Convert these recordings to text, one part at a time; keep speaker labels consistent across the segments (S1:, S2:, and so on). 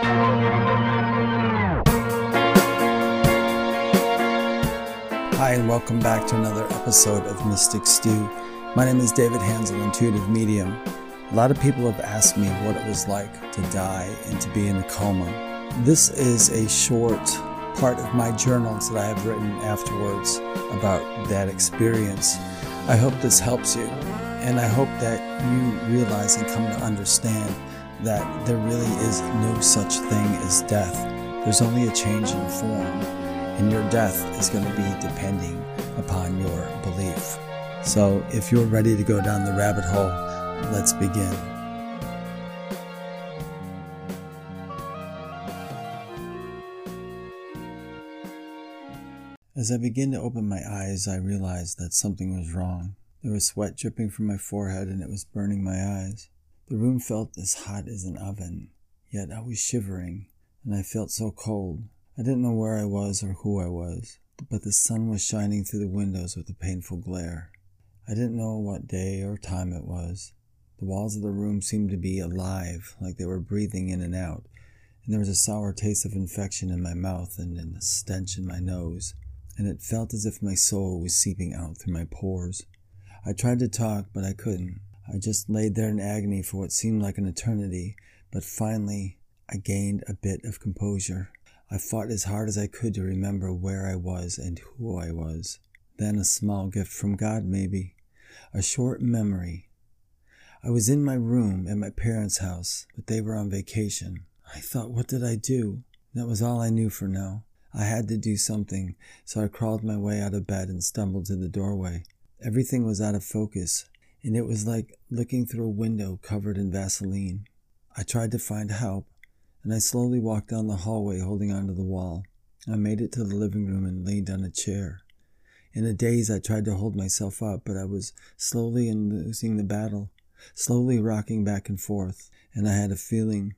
S1: Hi, and welcome back to another episode of Mystic Stew. My name is David Hanzel, intuitive medium. A lot of people have asked me what it was like to die and to be in a coma. This is a short part of my journals that I have written afterwards about that experience. I hope this helps you, and I hope that you realize and come to understand that there really is no such thing as death. There's only a change in form and your death is going to be depending upon your belief. So, if you're ready to go down the rabbit hole, let's begin. As I began to open my eyes, I realized that something was wrong. There was sweat dripping from my forehead and it was burning my eyes. The room felt as hot as an oven, yet I was shivering and I felt so cold. I didn't know where I was or who I was, but the sun was shining through the windows with a painful glare. I didn't know what day or time it was. The walls of the room seemed to be alive, like they were breathing in and out, and there was a sour taste of infection in my mouth and a stench in my nose, and it felt as if my soul was seeping out through my pores. I tried to talk, but I couldn't. I just laid there in agony for what seemed like an eternity, but finally I gained a bit of composure. I fought as hard as I could to remember where I was and who I was. Then a small gift from God, maybe. A short memory. I was in my room at my parents' house, but they were on vacation. I thought, what did I do? That was all I knew for now. I had to do something, so I crawled my way out of bed and stumbled to the doorway. Everything was out of focus, and it was like looking through a window covered in Vaseline. I tried to find help, and I slowly walked down the hallway holding onto the wall. I made it to the living room and laid on a chair. In a daze, I tried to hold myself up, but I was slowly losing the battle, slowly rocking back and forth, and I had a feeling,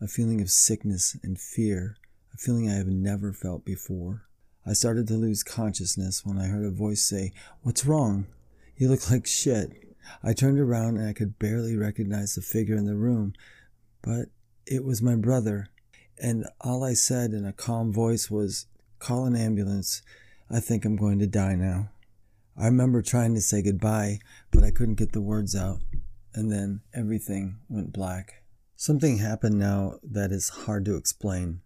S1: a feeling of sickness and fear, a feeling I have never felt before. I started to lose consciousness when I heard a voice say, What's wrong? You look like shit. I turned around and I could barely recognize the figure in the room, but it was my brother, and all I said in a calm voice was, Call an ambulance. I think I'm going to die now. I remember trying to say goodbye, but I couldn't get the words out, and then everything went black. Something happened now that is hard to explain,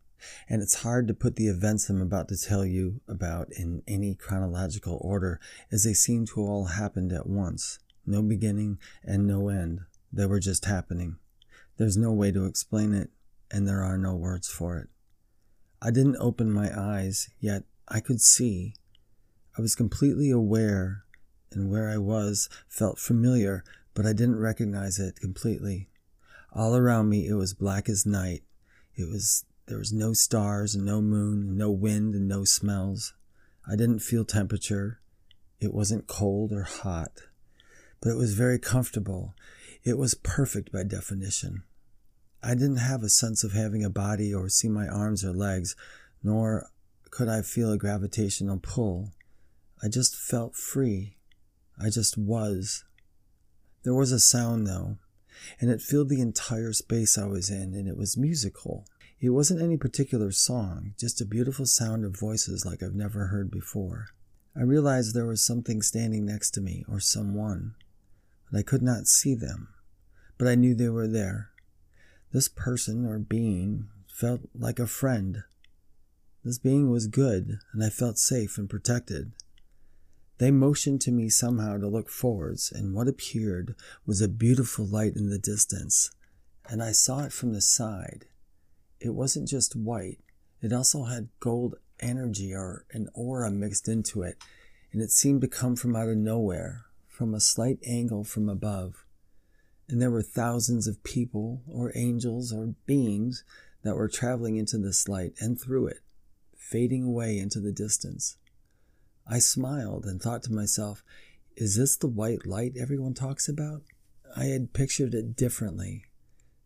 S1: and it's hard to put the events I'm about to tell you about in any chronological order, as they seem to all happened at once. No beginning and no end. They were just happening. There's no way to explain it, and there are no words for it. I didn't open my eyes, yet I could see. I was completely aware, and where I was felt familiar, but I didn't recognize it completely. All around me it was black as night. It was there was no stars and no moon, no wind and no smells. I didn't feel temperature. It wasn't cold or hot, but it was very comfortable it was perfect by definition. I didn't have a sense of having a body or see my arms or legs, nor could I feel a gravitational pull. I just felt free. I just was. There was a sound, though, and it filled the entire space I was in, and it was musical. It wasn't any particular song, just a beautiful sound of voices like I've never heard before. I realized there was something standing next to me, or someone, but I could not see them but I knew they were there. This person or being felt like a friend. This being was good, and I felt safe and protected. They motioned to me somehow to look forwards, and what appeared was a beautiful light in the distance, and I saw it from the side. It wasn't just white, it also had gold energy or an aura mixed into it, and it seemed to come from out of nowhere, from a slight angle from above and there were thousands of people or angels or beings that were traveling into this light and through it, fading away into the distance. I smiled and thought to myself, is this the white light everyone talks about? I had pictured it differently,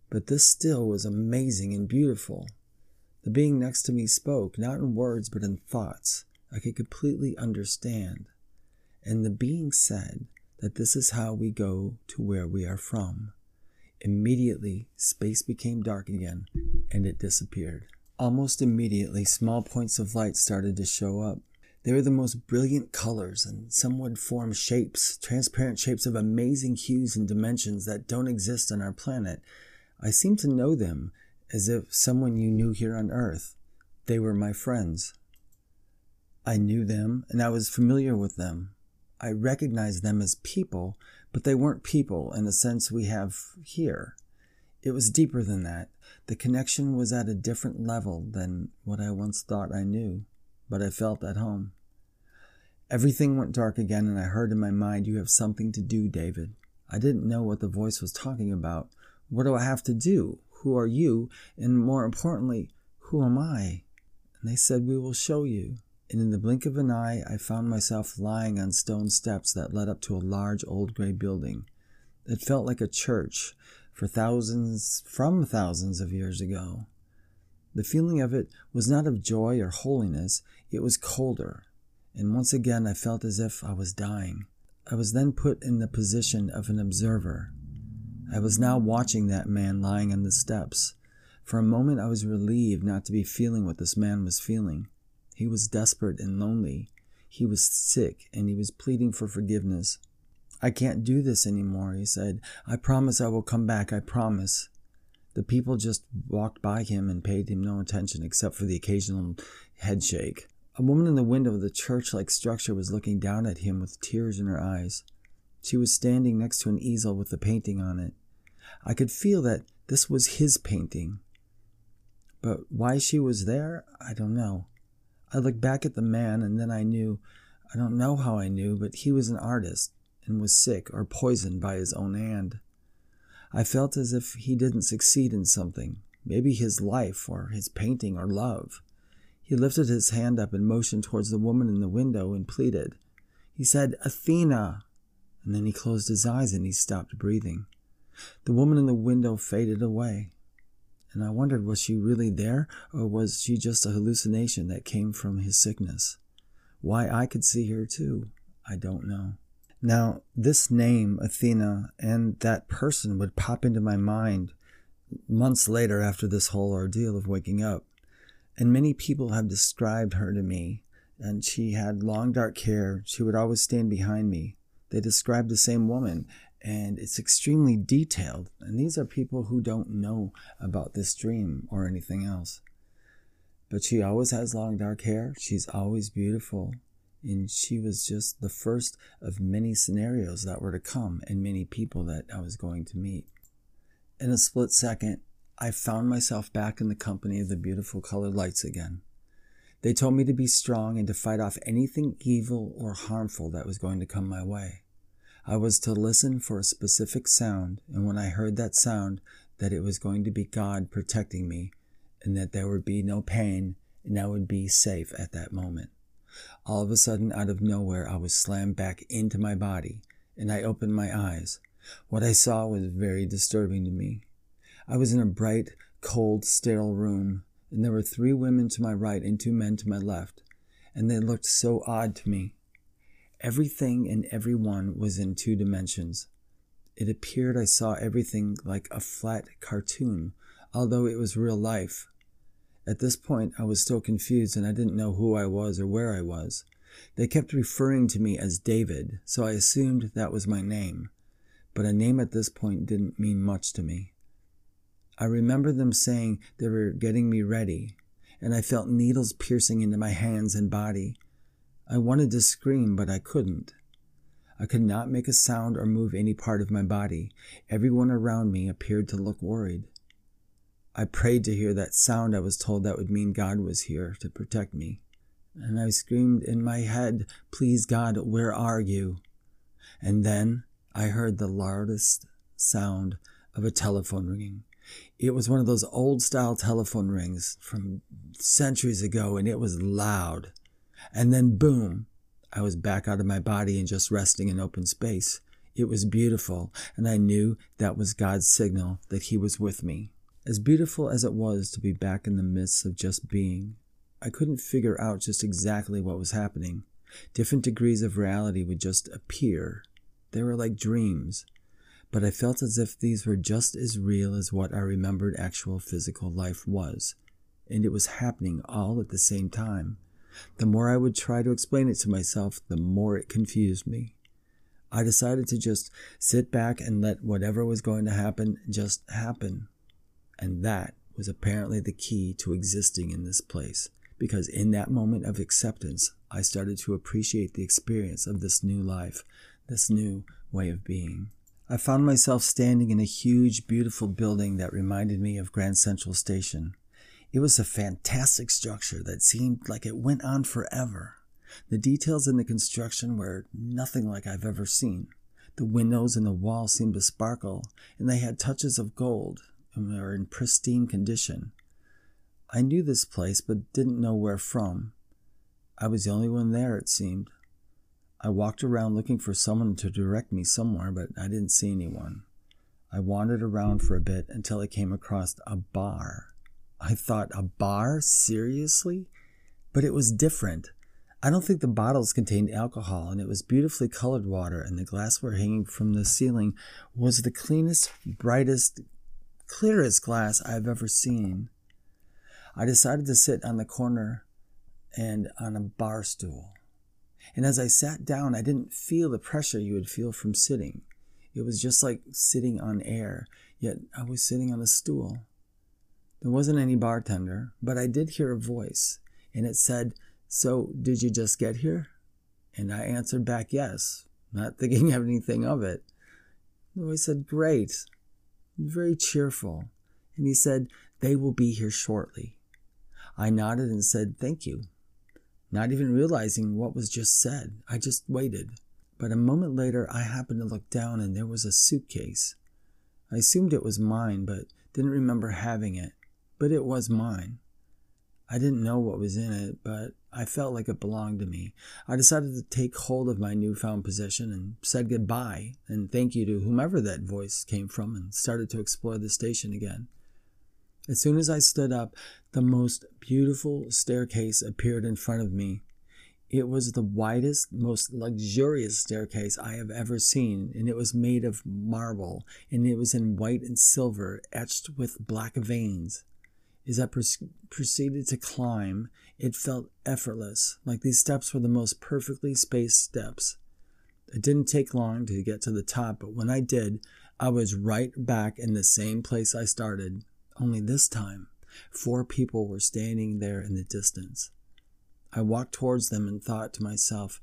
S1: but this still was amazing and beautiful. The being next to me spoke, not in words, but in thoughts I could completely understand. And the being said, that this is how we go to where we are from. Immediately, space became dark again, and it disappeared. Almost immediately, small points of light started to show up. They were the most brilliant colors, and some would form shapes, transparent shapes of amazing hues and dimensions that don't exist on our planet. I seemed to know them as if someone you knew here on Earth. They were my friends. I knew them, and I was familiar with them. I recognized them as people, but they weren't people in the sense we have here. It was deeper than that. The connection was at a different level than what I once thought I knew, but I felt at home. Everything went dark again, and I heard in my mind, You have something to do, David. I didn't know what the voice was talking about. What do I have to do? Who are you? And more importantly, who am I? And they said, We will show you. And in the blink of an eye, I found myself lying on stone steps that led up to a large old gray building. It felt like a church for thousands, from thousands of years ago. The feeling of it was not of joy or holiness, it was colder, and once again I felt as if I was dying. I was then put in the position of an observer. I was now watching that man lying on the steps. For a moment I was relieved not to be feeling what this man was feeling. He was desperate and lonely. He was sick and he was pleading for forgiveness. I can't do this anymore, he said. I promise I will come back, I promise. The people just walked by him and paid him no attention except for the occasional headshake. A woman in the window of the church like structure was looking down at him with tears in her eyes. She was standing next to an easel with a painting on it. I could feel that this was his painting. But why she was there, I don't know. I looked back at the man and then I knew, I don't know how I knew, but he was an artist and was sick or poisoned by his own hand. I felt as if he didn't succeed in something, maybe his life or his painting or love. He lifted his hand up and motioned towards the woman in the window and pleaded. He said, Athena! And then he closed his eyes and he stopped breathing. The woman in the window faded away. And I wondered, was she really there, or was she just a hallucination that came from his sickness? Why I could see her too, I don't know. Now, this name, Athena, and that person would pop into my mind months later after this whole ordeal of waking up. And many people have described her to me. And she had long dark hair. She would always stand behind me. They described the same woman, and it's extremely detailed. And these are people who don't know about this dream or anything else. But she always has long dark hair. She's always beautiful. And she was just the first of many scenarios that were to come and many people that I was going to meet. In a split second, I found myself back in the company of the beautiful colored lights again. They told me to be strong and to fight off anything evil or harmful that was going to come my way. I was to listen for a specific sound, and when I heard that sound, that it was going to be God protecting me, and that there would be no pain, and I would be safe at that moment. All of a sudden, out of nowhere, I was slammed back into my body, and I opened my eyes. What I saw was very disturbing to me. I was in a bright, cold, sterile room, and there were three women to my right and two men to my left, and they looked so odd to me. Everything and everyone was in two dimensions. It appeared I saw everything like a flat cartoon, although it was real life. At this point, I was still confused and I didn't know who I was or where I was. They kept referring to me as David, so I assumed that was my name. But a name at this point didn't mean much to me. I remember them saying they were getting me ready, and I felt needles piercing into my hands and body. I wanted to scream, but I couldn't. I could not make a sound or move any part of my body. Everyone around me appeared to look worried. I prayed to hear that sound I was told that would mean God was here to protect me. And I screamed in my head, Please God, where are you? And then I heard the loudest sound of a telephone ringing. It was one of those old style telephone rings from centuries ago, and it was loud. And then, boom, I was back out of my body and just resting in open space. It was beautiful, and I knew that was God's signal that He was with me. As beautiful as it was to be back in the midst of just being, I couldn't figure out just exactly what was happening. Different degrees of reality would just appear. They were like dreams. but I felt as if these were just as real as what I remembered actual physical life was, and it was happening all at the same time. The more I would try to explain it to myself, the more it confused me. I decided to just sit back and let whatever was going to happen just happen. And that was apparently the key to existing in this place, because in that moment of acceptance, I started to appreciate the experience of this new life, this new way of being. I found myself standing in a huge, beautiful building that reminded me of Grand Central Station. It was a fantastic structure that seemed like it went on forever. The details in the construction were nothing like I've ever seen. The windows and the walls seemed to sparkle, and they had touches of gold um, and were in pristine condition. I knew this place, but didn't know where from. I was the only one there, it seemed. I walked around looking for someone to direct me somewhere, but I didn't see anyone. I wandered around for a bit until I came across a bar. I thought, a bar? Seriously? But it was different. I don't think the bottles contained alcohol, and it was beautifully colored water, and the glassware hanging from the ceiling was the cleanest, brightest, clearest glass I've ever seen. I decided to sit on the corner and on a bar stool. And as I sat down, I didn't feel the pressure you would feel from sitting. It was just like sitting on air, yet I was sitting on a stool. There wasn't any bartender, but I did hear a voice, and it said, So, did you just get here? And I answered back, Yes, not thinking of anything of it. The voice said, Great, very cheerful. And he said, They will be here shortly. I nodded and said, Thank you. Not even realizing what was just said, I just waited. But a moment later, I happened to look down and there was a suitcase. I assumed it was mine, but didn't remember having it. But it was mine. I didn't know what was in it, but I felt like it belonged to me. I decided to take hold of my newfound possession and said goodbye and thank you to whomever that voice came from and started to explore the station again. As soon as I stood up, the most beautiful staircase appeared in front of me. It was the widest, most luxurious staircase I have ever seen, and it was made of marble, and it was in white and silver, etched with black veins. As I proceeded to climb, it felt effortless, like these steps were the most perfectly spaced steps. It didn't take long to get to the top, but when I did, I was right back in the same place I started, only this time, four people were standing there in the distance. I walked towards them and thought to myself,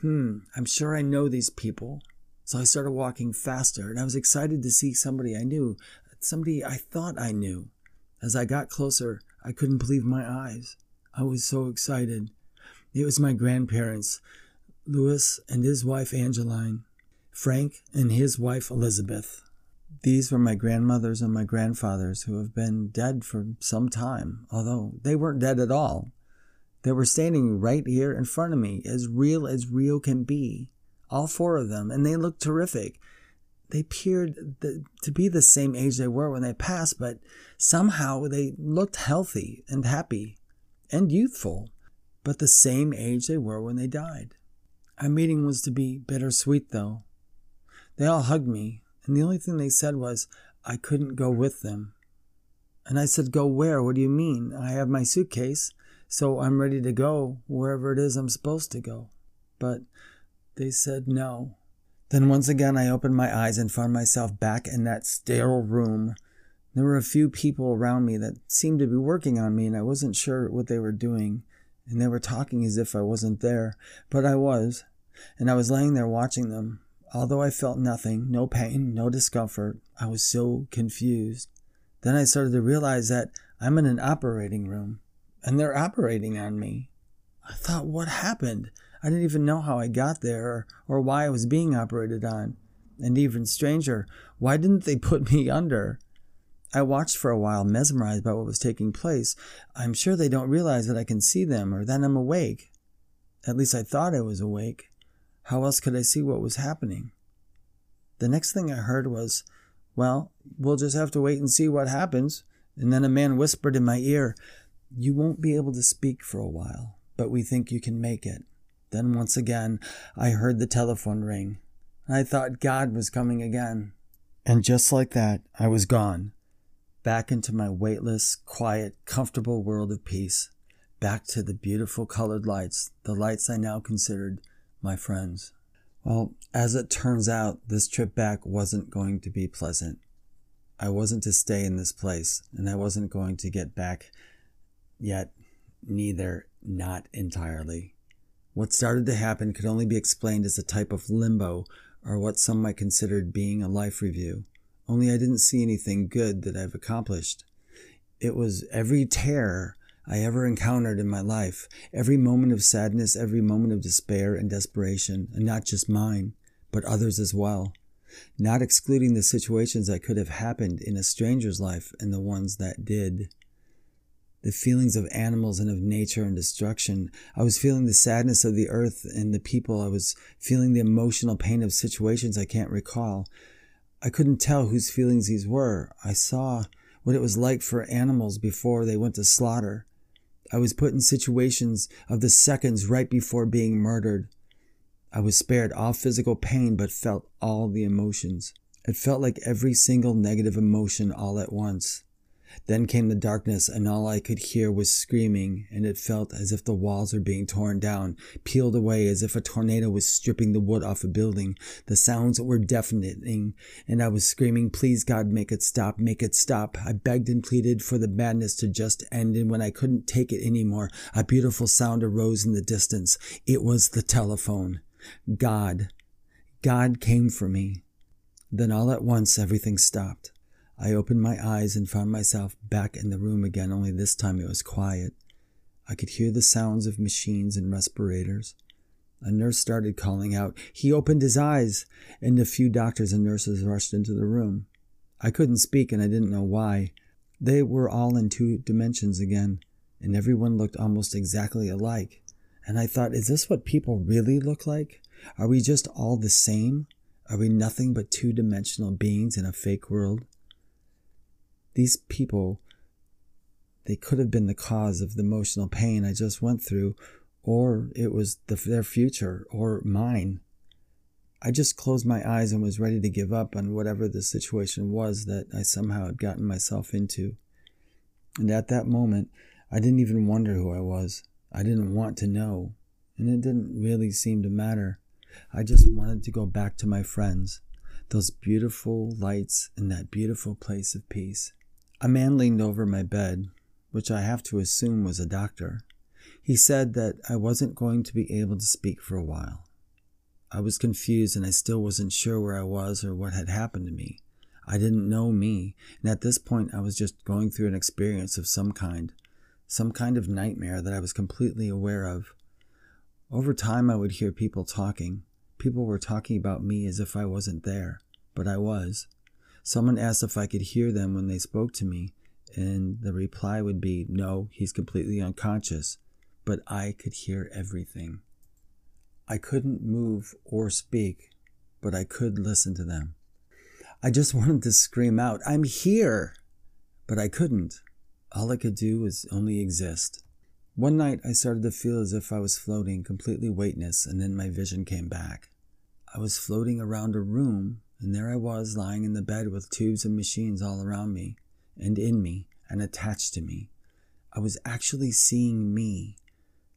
S1: hmm, I'm sure I know these people. So I started walking faster, and I was excited to see somebody I knew, somebody I thought I knew. As I got closer, I couldn't believe my eyes. I was so excited. It was my grandparents, Louis and his wife Angeline, Frank and his wife Elizabeth. These were my grandmothers and my grandfathers who have been dead for some time, although they weren't dead at all. They were standing right here in front of me, as real as real can be. All four of them, and they looked terrific. They appeared to be the same age they were when they passed, but somehow they looked healthy and happy and youthful, but the same age they were when they died. Our meeting was to be bittersweet, though. They all hugged me, and the only thing they said was, I couldn't go with them. And I said, Go where? What do you mean? I have my suitcase, so I'm ready to go wherever it is I'm supposed to go. But they said no. Then once again I opened my eyes and found myself back in that sterile room. There were a few people around me that seemed to be working on me, and I wasn't sure what they were doing. And they were talking as if I wasn't there, but I was. And I was laying there watching them, Although I felt nothing, no pain, no discomfort, I was so confused. Then I started to realize that I'm in an operating room and they're operating on me. I thought, what happened? I didn't even know how I got there or, or why I was being operated on. And even stranger, why didn't they put me under? I watched for a while, mesmerized by what was taking place. I'm sure they don't realize that I can see them or that I'm awake. At least I thought I was awake. How else could I see what was happening? The next thing I heard was, Well, we'll just have to wait and see what happens. And then a man whispered in my ear, You won't be able to speak for a while, but we think you can make it. Then once again, I heard the telephone ring. I thought God was coming again. And just like that, I was gone. Back into my weightless, quiet, comfortable world of peace. Back to the beautiful colored lights, the lights I now considered my friends. Well, as it turns out, this trip back wasn't going to be pleasant. I wasn't to stay in this place, and I wasn't going to get back yet, neither, not entirely. What started to happen could only be explained as a type of limbo, or what some might consider being a life review. Only I didn't see anything good that I've accomplished. It was every terror I ever encountered in my life, every moment of sadness, every moment of despair and desperation, and not just mine, but others as well. Not excluding the situations that could have happened in a stranger's life and the ones that did. The feelings of animals and of nature and destruction. I was feeling the sadness of the earth and the people. I was feeling the emotional pain of situations I can't recall. I couldn't tell whose feelings these were. I saw what it was like for animals before they went to slaughter. I was put in situations of the seconds right before being murdered. I was spared all physical pain but felt all the emotions. It felt like every single negative emotion all at once. Then came the darkness, and all I could hear was screaming, and it felt as if the walls were being torn down, peeled away, as if a tornado was stripping the wood off a building. The sounds were deafening, and I was screaming, Please, God, make it stop, make it stop. I begged and pleaded for the madness to just end, and when I couldn't take it anymore, a beautiful sound arose in the distance. It was the telephone. God. God came for me. Then all at once everything stopped. I opened my eyes and found myself back in the room again, only this time it was quiet. I could hear the sounds of machines and respirators. A nurse started calling out. He opened his eyes, and a few doctors and nurses rushed into the room. I couldn't speak, and I didn't know why. They were all in two dimensions again, and everyone looked almost exactly alike. And I thought, is this what people really look like? Are we just all the same? Are we nothing but two dimensional beings in a fake world? These people, they could have been the cause of the emotional pain I just went through, or it was the, their future, or mine. I just closed my eyes and was ready to give up on whatever the situation was that I somehow had gotten myself into. And at that moment, I didn't even wonder who I was. I didn't want to know, and it didn't really seem to matter. I just wanted to go back to my friends, those beautiful lights in that beautiful place of peace. A man leaned over my bed, which I have to assume was a doctor. He said that I wasn't going to be able to speak for a while. I was confused and I still wasn't sure where I was or what had happened to me. I didn't know me, and at this point I was just going through an experience of some kind, some kind of nightmare that I was completely aware of. Over time, I would hear people talking. People were talking about me as if I wasn't there, but I was. Someone asked if I could hear them when they spoke to me, and the reply would be, No, he's completely unconscious. But I could hear everything. I couldn't move or speak, but I could listen to them. I just wanted to scream out, I'm here! But I couldn't. All I could do was only exist. One night I started to feel as if I was floating, completely weightless, and then my vision came back. I was floating around a room and there I was lying in the bed with tubes and machines all around me, and in me, and attached to me. I was actually seeing me.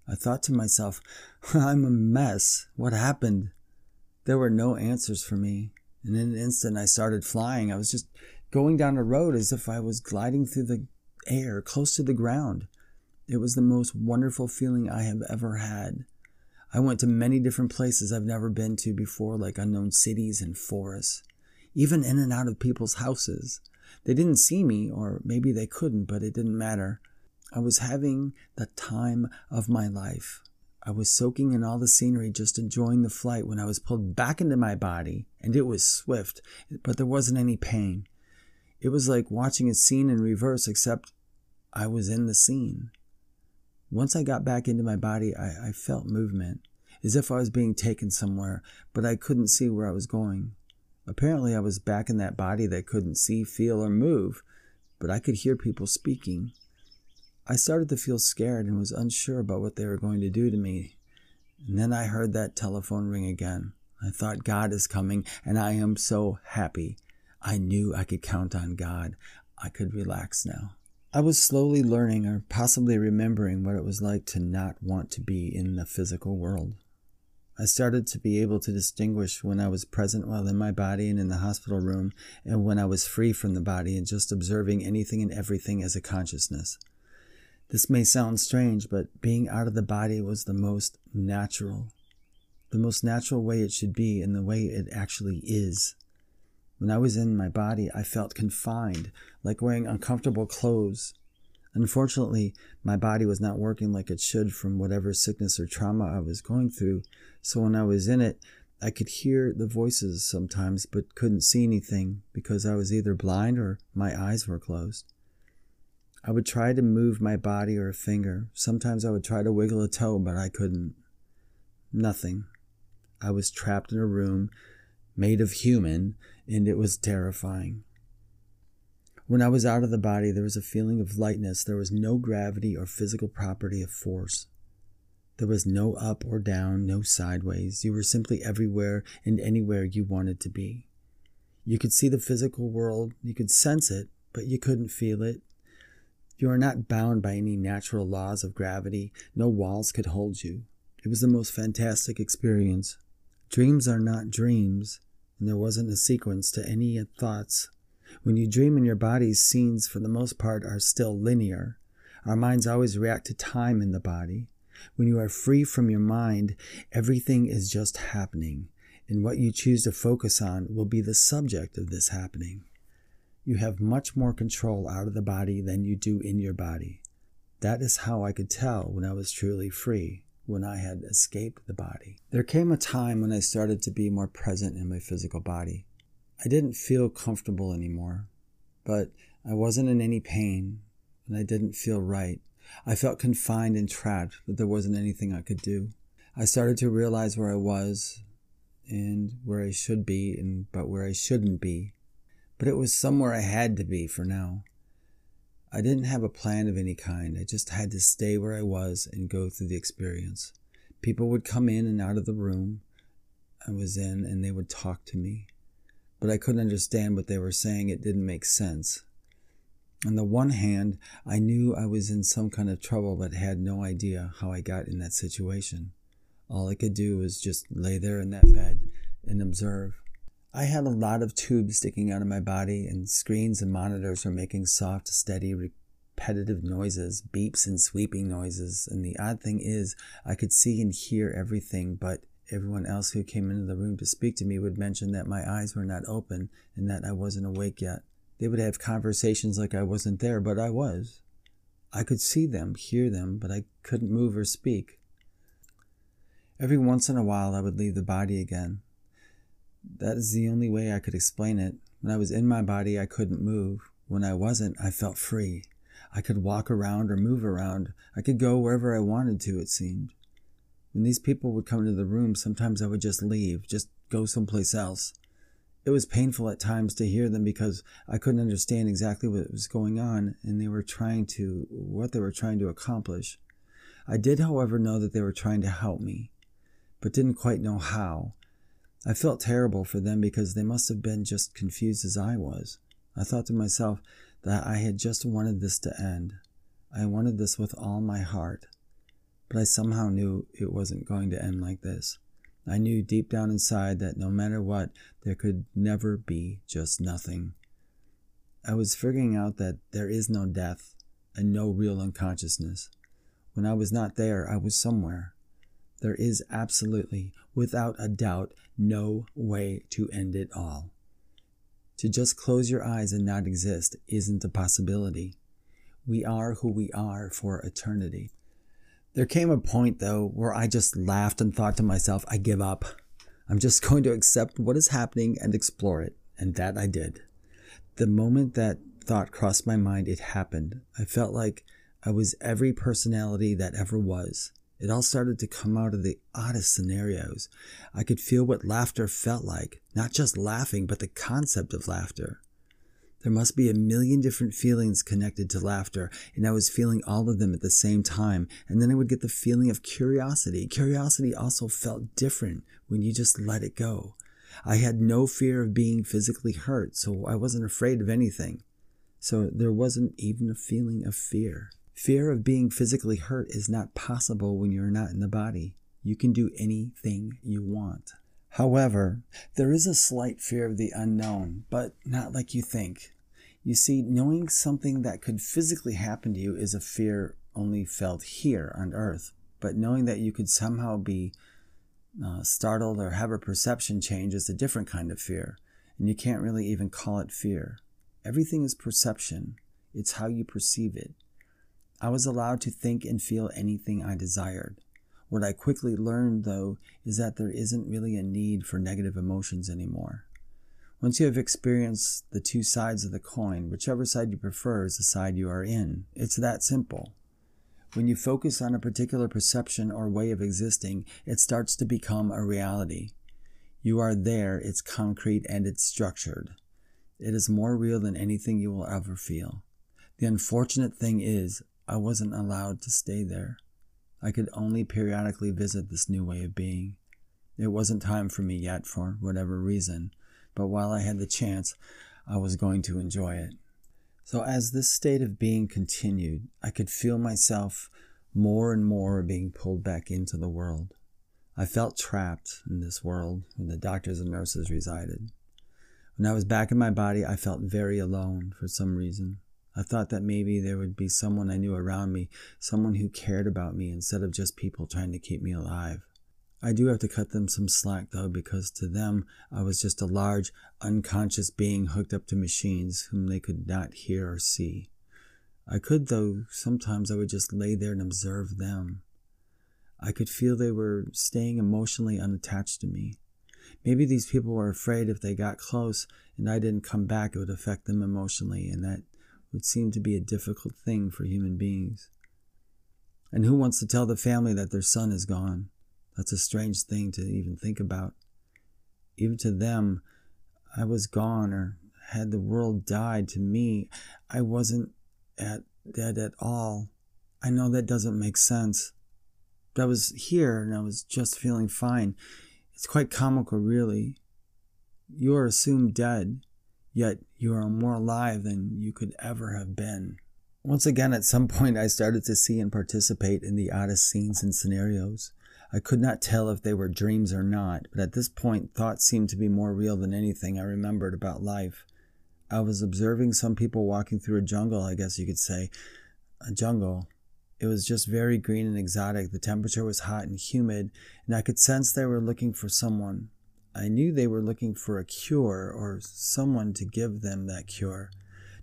S1: I thought to myself, I'm a mess. What happened? There were no answers for me. And in an instant, I started flying. I was just going down a road as if I was gliding through the air, close to the ground. It was the most wonderful feeling I have ever had. I went to many different places I've never been to before, like unknown cities and forests, even in and out of people's houses. They didn't see me, or maybe they couldn't, but it didn't matter. I was having the time of my life. I was soaking in all the scenery, just enjoying the flight when I was pulled back into my body, and it was swift, but there wasn't any pain. It was like watching a scene in reverse, except I was in the scene. Once I got back into my body, I, I felt movement, as if I was being taken somewhere, but I couldn't see where I was going. Apparently, I was back in that body that couldn't see, feel, or move, but I could hear people speaking. I started to feel scared and was unsure about what they were going to do to me. And then I heard that telephone ring again. I thought God is coming, and I am so happy. I knew I could count on God. I could relax now. I was slowly learning or possibly remembering what it was like to not want to be in the physical world. I started to be able to distinguish when I was present while in my body and in the hospital room, and when I was free from the body and just observing anything and everything as a consciousness. This may sound strange, but being out of the body was the most natural, the most natural way it should be, and the way it actually is. When I was in my body, I felt confined, like wearing uncomfortable clothes. Unfortunately, my body was not working like it should from whatever sickness or trauma I was going through, so when I was in it, I could hear the voices sometimes, but couldn't see anything because I was either blind or my eyes were closed. I would try to move my body or a finger. Sometimes I would try to wiggle a toe, but I couldn't. Nothing. I was trapped in a room made of human, and it was terrifying. When I was out of the body, there was a feeling of lightness. There was no gravity or physical property of force. There was no up or down, no sideways. You were simply everywhere and anywhere you wanted to be. You could see the physical world, you could sense it, but you couldn't feel it. You are not bound by any natural laws of gravity. No walls could hold you. It was the most fantastic experience. Dreams are not dreams, and there wasn't a sequence to any thoughts when you dream in your body, scenes for the most part are still linear. Our minds always react to time in the body. When you are free from your mind, everything is just happening, and what you choose to focus on will be the subject of this happening. You have much more control out of the body than you do in your body. That is how I could tell when I was truly free, when I had escaped the body. There came a time when I started to be more present in my physical body. I didn't feel comfortable anymore, but I wasn't in any pain, and I didn't feel right. I felt confined and trapped, but there wasn't anything I could do. I started to realize where I was and where I should be, and but where I shouldn't be. But it was somewhere I had to be for now. I didn't have a plan of any kind. I just had to stay where I was and go through the experience. People would come in and out of the room I was in, and they would talk to me but I couldn't understand what they were saying. It didn't make sense. On the one hand, I knew I was in some kind of trouble, but had no idea how I got in that situation. All I could do was just lay there in that bed and observe. I had a lot of tubes sticking out of my body, and screens and monitors were making soft, steady, repetitive noises, beeps and sweeping noises. And the odd thing is, I could see and hear everything, but everyone else who came into the room to speak to me would mention that my eyes were not open and that I wasn't awake yet. They would have conversations like I wasn't there, but I was. I could see them, hear them, but I couldn't move or speak. Every once in a while, I would leave the body again. That is the only way I could explain it. When I was in my body, I couldn't move. When I wasn't, I felt free. I could walk around or move around. I could go wherever I wanted to, it seemed. When these people would come into the room, sometimes I would just leave, just go someplace else. It was painful at times to hear them because I couldn't understand exactly what was going on and they were trying to, what they were trying to accomplish. I did, however, know that they were trying to help me, but didn't quite know how. I felt terrible for them because they must have been just confused as I was. I thought to myself that I had just wanted this to end. I wanted this with all my heart but I somehow knew it wasn't going to end like this. I knew deep down inside that no matter what, there could never be just nothing. I was figuring out that there is no death and no real unconsciousness. When I was not there, I was somewhere. There is absolutely, without a doubt, no way to end it all. To just close your eyes and not exist isn't a possibility. We are who we are for eternity. There came a point, though, where I just laughed and thought to myself, I give up. I'm just going to accept what is happening and explore it. And that I did. The moment that thought crossed my mind, it happened. I felt like I was every personality that ever was. It all started to come out of the oddest scenarios. I could feel what laughter felt like, not just laughing, but the concept of laughter. There must be a million different feelings connected to laughter, and I was feeling all of them at the same time. And then I would get the feeling of curiosity. Curiosity also felt different when you just let it go. I had no fear of being physically hurt, so I wasn't afraid of anything. So there wasn't even a feeling of fear. Fear of being physically hurt is not possible when you're not in the body. You can do anything you want. However, there is a slight fear of the unknown, but not like you think. You see, knowing something that could physically happen to you is a fear only felt here on earth, but knowing that you could somehow be uh, startled or have a perception change is a different kind of fear, and you can't really even call it fear. Everything is perception, it's how you perceive it. I was allowed to think and feel anything I desired. What I quickly learned, though, is that there isn't really a need for negative emotions anymore. Once you have experienced the two sides of the coin, whichever side you prefer is the side you are in. It's that simple. When you focus on a particular perception or way of existing, it starts to become a reality. You are there, it's concrete and it's structured. It is more real than anything you will ever feel. The unfortunate thing is, I wasn't allowed to stay there. I could only periodically visit this new way of being. It wasn't time for me yet for whatever reason, but while I had the chance, I was going to enjoy it. So, as this state of being continued, I could feel myself more and more being pulled back into the world. I felt trapped in this world where the doctors and nurses resided. When I was back in my body, I felt very alone for some reason. I thought that maybe there would be someone I knew around me, someone who cared about me instead of just people trying to keep me alive. I do have to cut them some slack though, because to them I was just a large, unconscious being hooked up to machines whom they could not hear or see. I could, though, sometimes I would just lay there and observe them. I could feel they were staying emotionally unattached to me. Maybe these people were afraid if they got close and I didn't come back, it would affect them emotionally, and that would seem to be a difficult thing for human beings. And who wants to tell the family that their son is gone? That's a strange thing to even think about. Even to them, I was gone, or had the world died to me, I wasn't at dead at all. I know that doesn't make sense. But I was here and I was just feeling fine. It's quite comical, really. You are assumed dead, yet you are more alive than you could ever have been. Once again, at some point, I started to see and participate in the oddest scenes and scenarios. I could not tell if they were dreams or not, but at this point, thoughts seemed to be more real than anything I remembered about life. I was observing some people walking through a jungle, I guess you could say. A jungle. It was just very green and exotic. The temperature was hot and humid, and I could sense they were looking for someone. I knew they were looking for a cure or someone to give them that cure.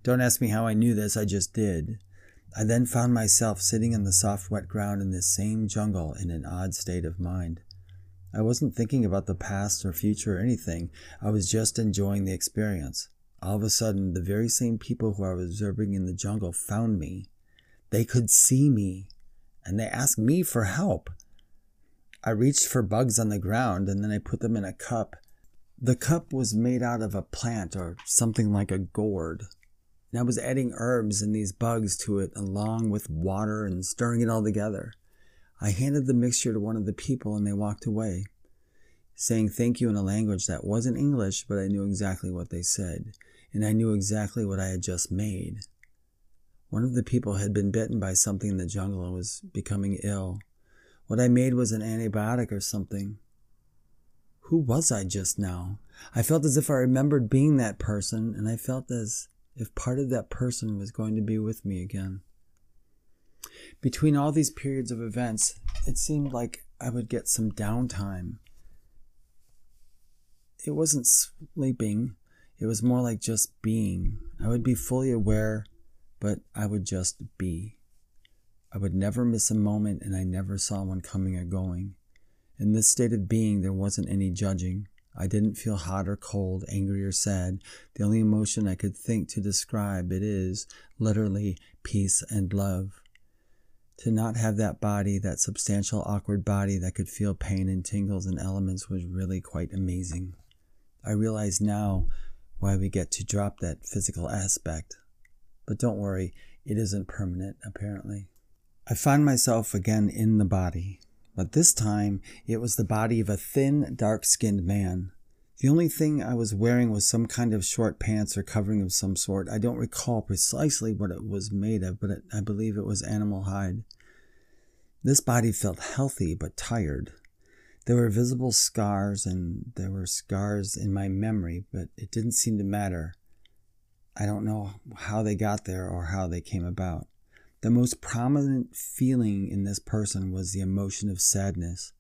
S1: Don't ask me how I knew this, I just did. I then found myself sitting in the soft, wet ground in this same jungle in an odd state of mind. I wasn't thinking about the past or future or anything, I was just enjoying the experience. All of a sudden, the very same people who I was observing in the jungle found me. They could see me, and they asked me for help. I reached for bugs on the ground and then I put them in a cup. The cup was made out of a plant or something like a gourd. And I was adding herbs and these bugs to it along with water and stirring it all together. I handed the mixture to one of the people and they walked away, saying thank you in a language that wasn't English, but I knew exactly what they said, and I knew exactly what I had just made. One of the people had been bitten by something in the jungle and was becoming ill. What I made was an antibiotic or something. Who was I just now? I felt as if I remembered being that person, and I felt as if part of that person was going to be with me again. Between all these periods of events, it seemed like I would get some downtime. It wasn't sleeping, it was more like just being. I would be fully aware, but I would just be. I would never miss a moment, and I never saw one coming or going. In this state of being, there wasn't any judging. I didn't feel hot or cold, angry or sad. The only emotion I could think to describe it is, literally, peace and love. To not have that body, that substantial, awkward body that could feel pain and tingles and elements was really quite amazing. I realize now why we get to drop that physical aspect. But don't worry, it isn't permanent, apparently. I find myself again in the body, but this time it was the body of a thin, dark skinned man. The only thing I was wearing was some kind of short pants or covering of some sort. I don't recall precisely what it was made of, but it, I believe it was animal hide. This body felt healthy but tired. There were visible scars, and there were scars in my memory, but it didn't seem to matter. I don't know how they got there or how they came about. The most prominent feeling in this person was the emotion of sadness.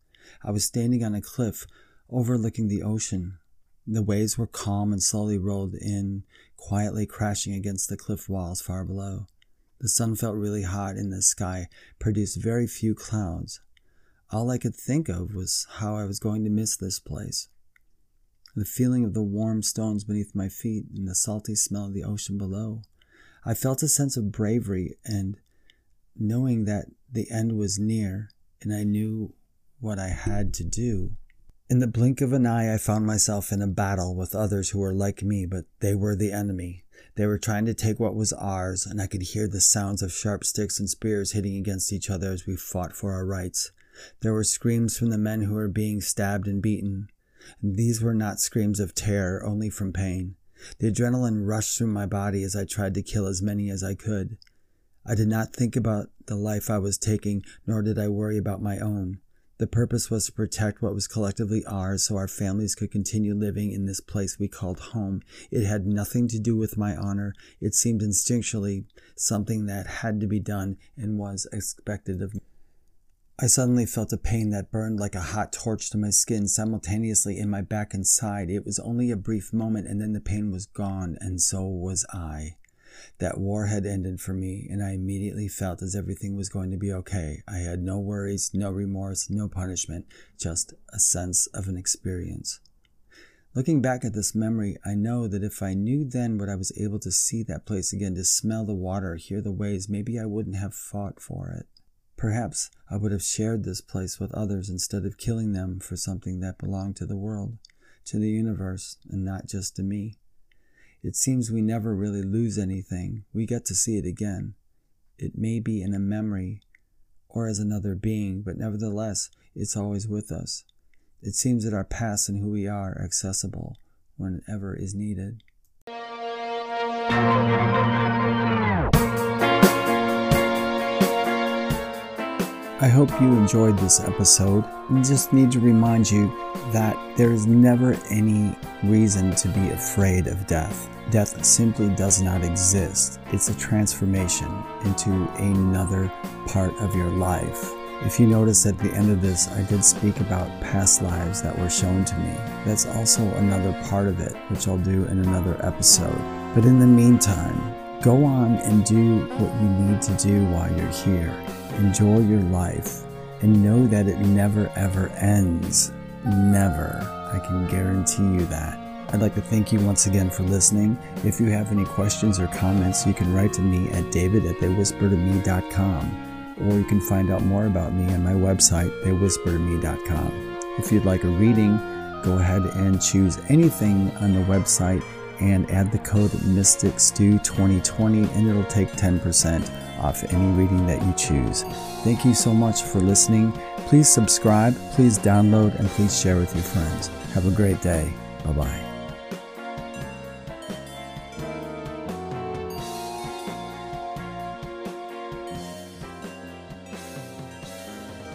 S1: I was standing on a cliff overlooking the ocean. The waves were calm and slowly rolled in, quietly crashing against the cliff walls far below. The sun felt really hot and the sky produced very few clouds. All I could think of was how I was going to miss this place. The feeling of the warm stones beneath my feet and the salty smell of the ocean below. I felt a sense of bravery and knowing that the end was near and I knew what I had to do. In the blink of an eye, I found myself in a battle with others who were like me, but they were the enemy. They were trying to take what was ours, and I could hear the sounds of sharp sticks and spears hitting against each other as we fought for our rights. There were screams from the men who were being stabbed and beaten. And these were not screams of terror, only from pain. The adrenaline rushed through my body as I tried to kill as many as I could. I did not think about the life I was taking, nor did I worry about my own. The purpose was to protect what was collectively ours so our families could continue living in this place we called home. It had nothing to do with my honor. It seemed instinctually something that had to be done and was expected of me. I suddenly felt a pain that burned like a hot torch to my skin simultaneously in my back and side. It was only a brief moment and then the pain was gone, and so was I. That war had ended for me, and I immediately felt as everything was going to be okay. I had no worries, no remorse, no punishment, just a sense of an experience. Looking back at this memory, I know that if I knew then what I was able to see that place again, to smell the water, hear the waves, maybe I wouldn't have fought for it. Perhaps I would have shared this place with others instead of killing them for something that belonged to the world, to the universe, and not just to me. It seems we never really lose anything. We get to see it again. It may be in a memory or as another being, but nevertheless, it's always with us. It seems that our past and who we are are accessible whenever is needed. I hope you enjoyed this episode and just need to remind you that there is never any reason to be afraid of death. Death simply does not exist. It's a transformation into another part of your life. If you notice at the end of this, I did speak about past lives that were shown to me. That's also another part of it, which I'll do in another episode. But in the meantime, go on and do what you need to do while you're here enjoy your life, and know that it never ever ends. Never. I can guarantee you that. I'd like to thank you once again for listening. If you have any questions or comments, you can write to me at david at theywhispertome.com or you can find out more about me on my website, theywhispertome.com. If you'd like a reading, go ahead and choose anything on the website and add the code MysticStew2020 and it'll take 10% off any reading that you choose. Thank you so much for listening. Please subscribe, please download, and please share with your friends. Have a great day. Bye bye.